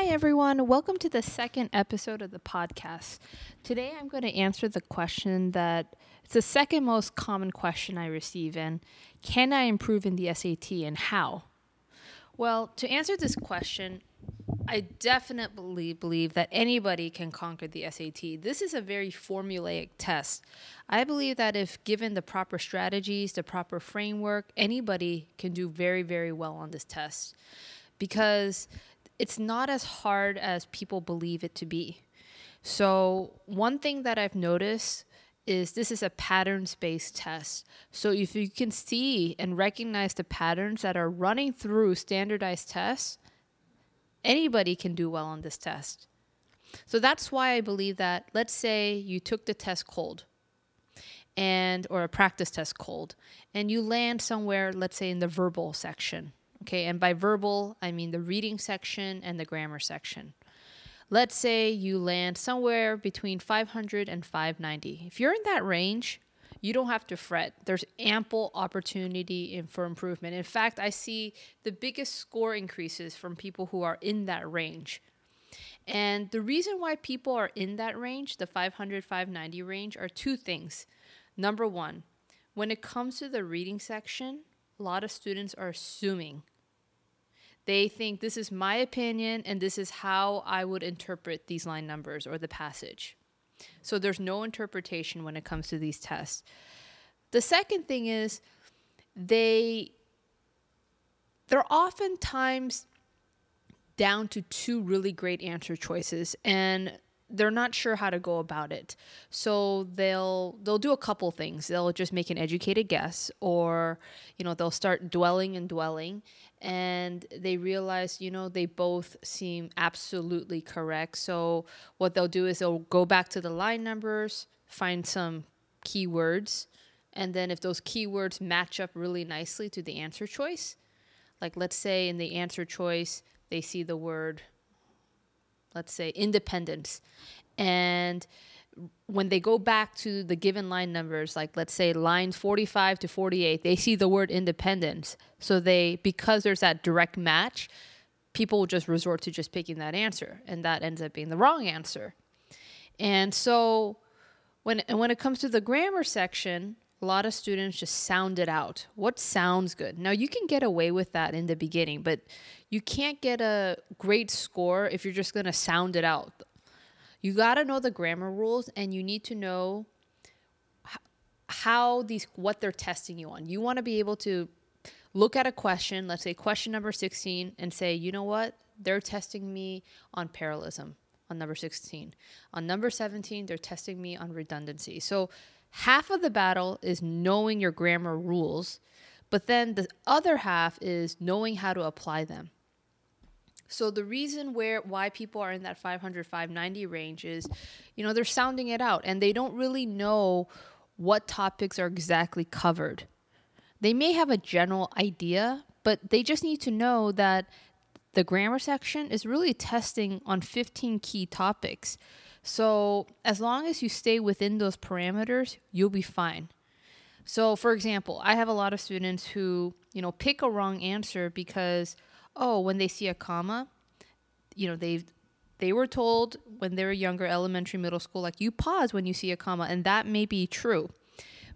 Hi, everyone. Welcome to the second episode of the podcast. Today, I'm going to answer the question that it's the second most common question I receive in Can I improve in the SAT and how? Well, to answer this question, I definitely believe that anybody can conquer the SAT. This is a very formulaic test. I believe that if given the proper strategies, the proper framework, anybody can do very, very well on this test because it's not as hard as people believe it to be. So, one thing that I've noticed is this is a patterns based test. So, if you can see and recognize the patterns that are running through standardized tests, anybody can do well on this test. So, that's why I believe that, let's say you took the test cold and or a practice test cold and you land somewhere let's say in the verbal section Okay, and by verbal, I mean the reading section and the grammar section. Let's say you land somewhere between 500 and 590. If you're in that range, you don't have to fret. There's ample opportunity for improvement. In fact, I see the biggest score increases from people who are in that range. And the reason why people are in that range, the 500 590 range, are two things. Number one, when it comes to the reading section, a lot of students are assuming. They think this is my opinion and this is how I would interpret these line numbers or the passage. So there's no interpretation when it comes to these tests. The second thing is they they're oftentimes down to two really great answer choices and they're not sure how to go about it. So they'll they'll do a couple things. They'll just make an educated guess or you know, they'll start dwelling and dwelling and they realize, you know, they both seem absolutely correct. So what they'll do is they'll go back to the line numbers, find some keywords, and then if those keywords match up really nicely to the answer choice, like let's say in the answer choice they see the word let's say independence. And when they go back to the given line numbers like let's say lines 45 to 48 they see the word independence. So they because there's that direct match people will just resort to just picking that answer and that ends up being the wrong answer. And so when and when it comes to the grammar section a lot of students just sound it out. What sounds good? Now, you can get away with that in the beginning, but you can't get a great score if you're just going to sound it out. You got to know the grammar rules and you need to know how these what they're testing you on. You want to be able to look at a question, let's say question number 16 and say, "You know what? They're testing me on parallelism." On number 16. On number 17, they're testing me on redundancy. So half of the battle is knowing your grammar rules, but then the other half is knowing how to apply them. So the reason where why people are in that 500 590 range is, you know, they're sounding it out and they don't really know what topics are exactly covered. They may have a general idea, but they just need to know that the grammar section is really testing on 15 key topics. So, as long as you stay within those parameters, you'll be fine. So, for example, I have a lot of students who, you know, pick a wrong answer because oh, when they see a comma, you know, they they were told when they were younger, elementary, middle school, like you pause when you see a comma, and that may be true.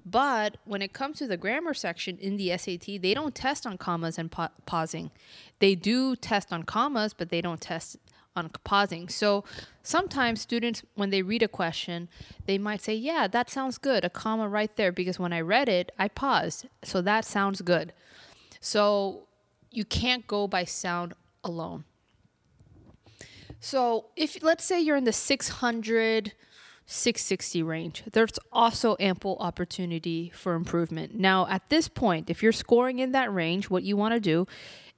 But when it comes to the grammar section in the SAT, they don't test on commas and pa- pausing. They do test on commas, but they don't test on pausing. So sometimes students, when they read a question, they might say, Yeah, that sounds good, a comma right there, because when I read it, I paused. So that sounds good. So you can't go by sound alone. So if let's say you're in the 600 660 range, there's also ample opportunity for improvement. Now, at this point, if you're scoring in that range, what you want to do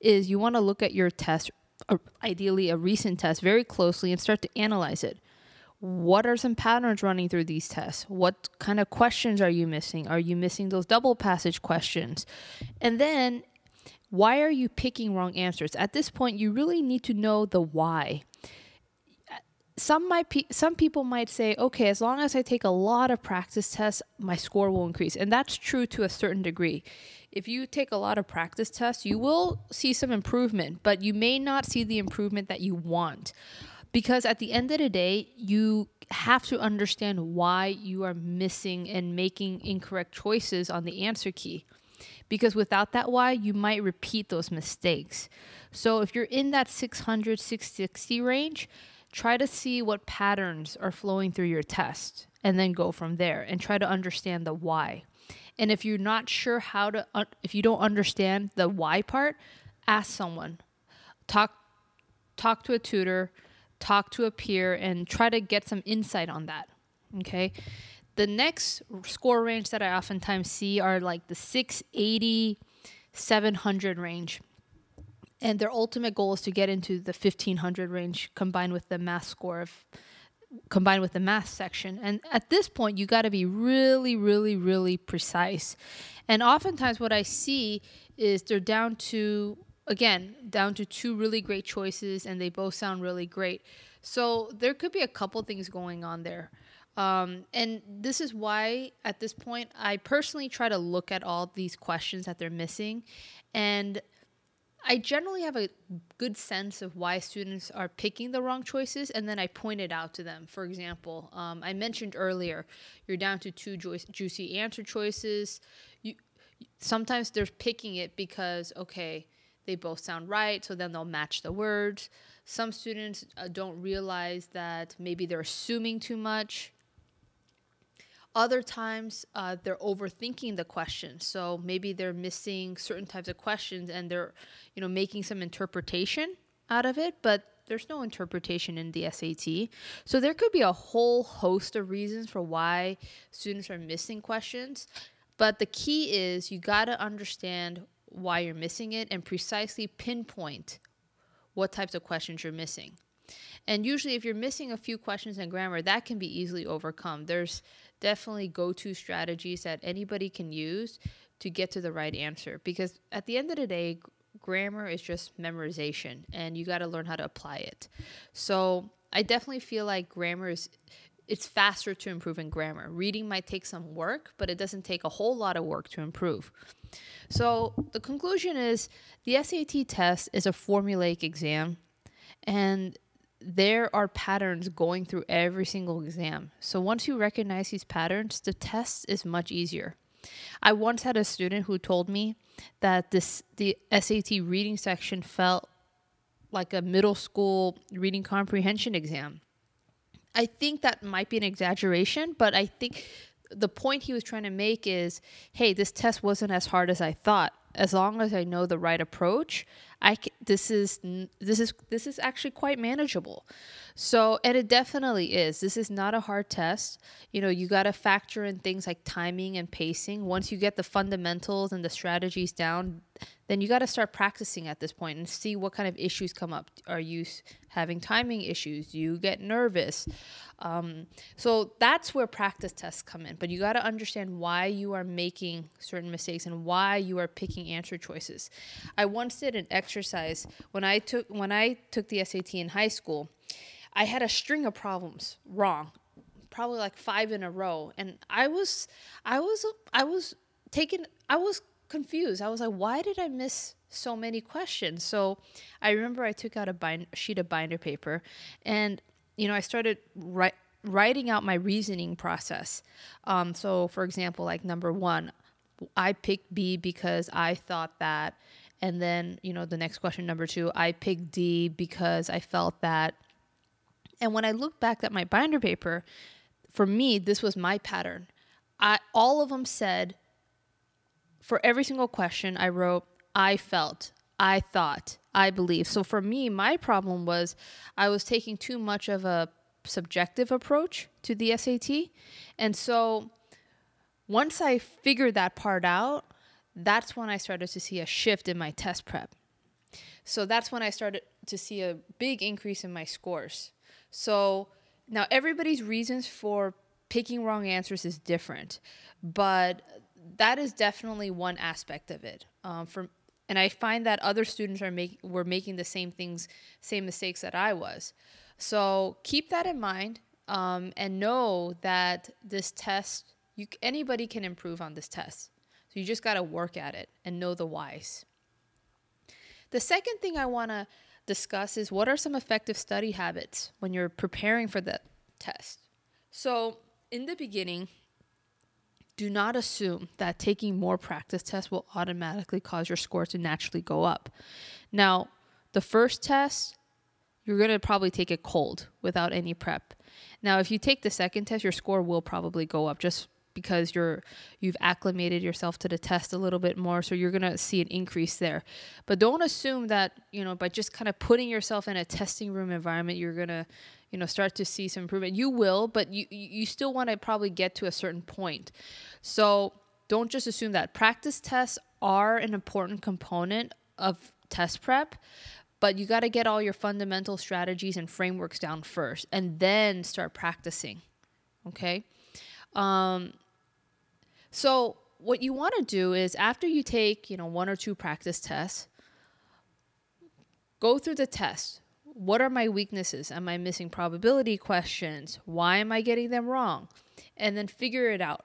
is you want to look at your test ideally a recent test very closely and start to analyze it. What are some patterns running through these tests? What kind of questions are you missing? Are you missing those double passage questions? And then why are you picking wrong answers? At this point, you really need to know the why. Some might pe- some people might say, okay, as long as I take a lot of practice tests, my score will increase, and that's true to a certain degree. If you take a lot of practice tests, you will see some improvement, but you may not see the improvement that you want. Because at the end of the day, you have to understand why you are missing and making incorrect choices on the answer key. Because without that why, you might repeat those mistakes. So if you're in that 600, 660 range, try to see what patterns are flowing through your test and then go from there and try to understand the why. And if you're not sure how to, if you don't understand the why part, ask someone. Talk, talk to a tutor, talk to a peer, and try to get some insight on that. Okay. The next score range that I oftentimes see are like the 680, 700 range and their ultimate goal is to get into the 1500 range combined with the math score of combined with the math section. And at this point you got to be really really really precise. And oftentimes what i see is they're down to again down to two really great choices and they both sound really great. So there could be a couple things going on there. Um, and this is why at this point i personally try to look at all these questions that they're missing. And I generally have a good sense of why students are picking the wrong choices, and then I point it out to them. For example, um, I mentioned earlier, you're down to two ju- juicy answer choices. You sometimes they're picking it because okay, they both sound right, so then they'll match the words. Some students uh, don't realize that maybe they're assuming too much. Other times, uh, they're overthinking the question. So maybe they're missing certain types of questions and they're, you know, making some interpretation out of it, but there's no interpretation in the SAT. So there could be a whole host of reasons for why students are missing questions. But the key is you got to understand why you're missing it and precisely pinpoint what types of questions you're missing. And usually, if you're missing a few questions in grammar, that can be easily overcome. There's definitely go to strategies that anybody can use to get to the right answer. Because at the end of the day, grammar is just memorization and you got to learn how to apply it. So I definitely feel like grammar is it's faster to improve in grammar. Reading might take some work, but it doesn't take a whole lot of work to improve. So the conclusion is the SAT test is a formulaic exam and there are patterns going through every single exam. So once you recognize these patterns, the test is much easier. I once had a student who told me that this the SAT reading section felt like a middle school reading comprehension exam. I think that might be an exaggeration, but I think the point he was trying to make is hey, this test wasn't as hard as I thought as long as I know the right approach, I this is this is this is actually quite manageable. So, and it definitely is. This is not a hard test. You know, you got to factor in things like timing and pacing. Once you get the fundamentals and the strategies down, then you got to start practicing at this point and see what kind of issues come up. Are you having timing issues? Do you get nervous? Um, so that's where practice tests come in. But you got to understand why you are making certain mistakes and why you are picking answer choices. I once did an exercise when I took when I took the SAT in high school. I had a string of problems wrong, probably like five in a row, and I was, I was, I was taken, I was confused. I was like, why did I miss so many questions? So I remember I took out a bind, sheet of binder paper, and you know I started writing out my reasoning process. Um, so, for example, like number one, I picked B because I thought that. And then, you know, the next question, number two, I picked D because I felt that. And when I look back at my binder paper, for me, this was my pattern. I all of them said for every single question I wrote, I felt, I thought, I believe. So for me, my problem was I was taking too much of a subjective approach to the SAT. And so once I figured that part out, that's when I started to see a shift in my test prep. So that's when I started to see a big increase in my scores. So now everybody's reasons for picking wrong answers is different, but that is definitely one aspect of it. Um, for and I find that other students are making were making the same things, same mistakes that I was. So keep that in mind um, and know that this test, you anybody can improve on this test. So you just got to work at it and know the whys. The second thing I want to discuss is what are some effective study habits when you're preparing for the test. So, in the beginning, do not assume that taking more practice tests will automatically cause your score to naturally go up. Now, the first test, you're going to probably take it cold without any prep. Now, if you take the second test, your score will probably go up just because you're you've acclimated yourself to the test a little bit more. So you're going to see an increase there. But don't assume that you know by just kind of putting yourself in a testing room environment you're going to you know start to see some improvement. You will but you you still want to probably get to a certain point. So don't just assume that. Practice tests are an important component of test prep but you got to get all your fundamental strategies and frameworks down first and then start practicing okay? Um, so what you want to do is after you take you know one or two practice tests go through the test. What are my weaknesses? Am i missing probability questions? Why am i getting them wrong? And then figure it out.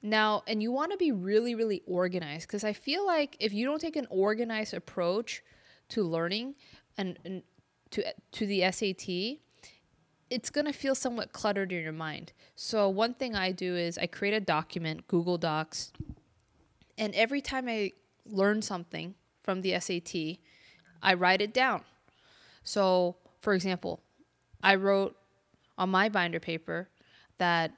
Now and you want to be really really organized because i feel like if you don't take an organized approach to learning and, and to to the SAT, it's going to feel somewhat cluttered in your mind. So one thing I do is I create a document, Google Docs, and every time I learn something from the SAT, I write it down. So, for example, I wrote on my binder paper that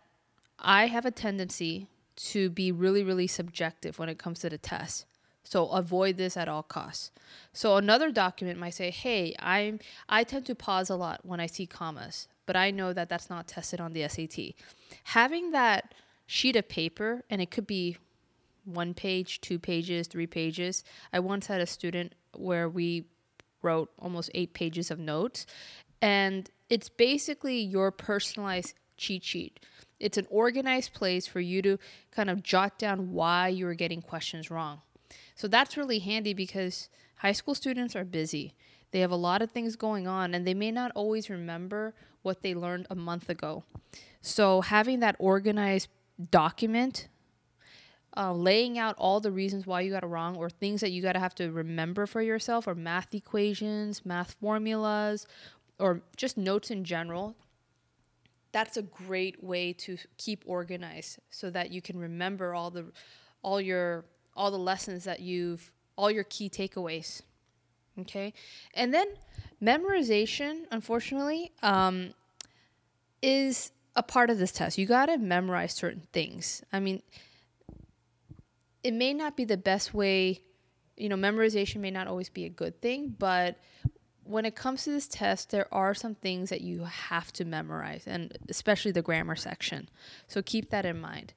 I have a tendency to be really, really subjective when it comes to the test. So avoid this at all costs. So another document might say, "Hey, I'm I tend to pause a lot when I see commas, but I know that that's not tested on the SAT." Having that sheet of paper and it could be one page, two pages, three pages. I once had a student where we wrote almost 8 pages of notes and it's basically your personalized cheat sheet. It's an organized place for you to kind of jot down why you are getting questions wrong. So that's really handy because high school students are busy. They have a lot of things going on and they may not always remember what they learned a month ago. So having that organized document uh, laying out all the reasons why you got it wrong or things that you got to have to remember for yourself or math equations, math formulas, or just notes in general. That's a great way to keep organized so that you can remember all the all your all the lessons that you've, all your key takeaways. Okay. And then memorization, unfortunately, um, is a part of this test. You got to memorize certain things. I mean, it may not be the best way, you know, memorization may not always be a good thing, but when it comes to this test, there are some things that you have to memorize, and especially the grammar section. So keep that in mind.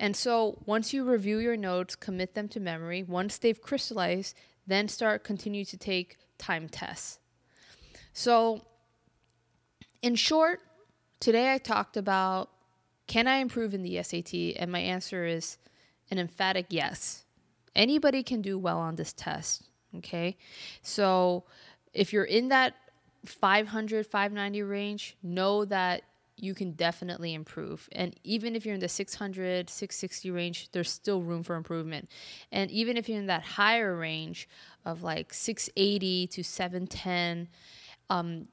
And so once you review your notes, commit them to memory, once they've crystallized, then start continue to take time tests. So in short, today I talked about can I improve in the SAT? And my answer is an emphatic yes. Anybody can do well on this test. Okay. So if you're in that 500, 590 range, know that you can definitely improve. And even if you're in the 600, 660 range, there's still room for improvement. And even if you're in that higher range of like 680 to 710, um,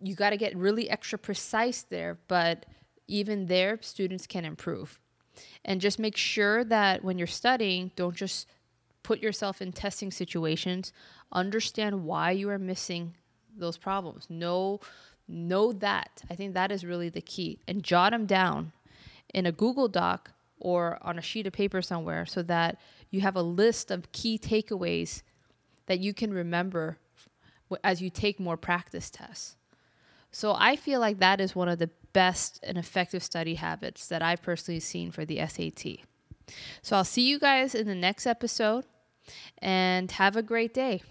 you got to get really extra precise there. But even there, students can improve. And just make sure that when you're studying, don't just put yourself in testing situations. Understand why you are missing those problems. Know Know that. I think that is really the key. And jot them down in a Google Doc or on a sheet of paper somewhere so that you have a list of key takeaways that you can remember as you take more practice tests. So I feel like that is one of the best and effective study habits that I've personally seen for the SAT. So I'll see you guys in the next episode and have a great day.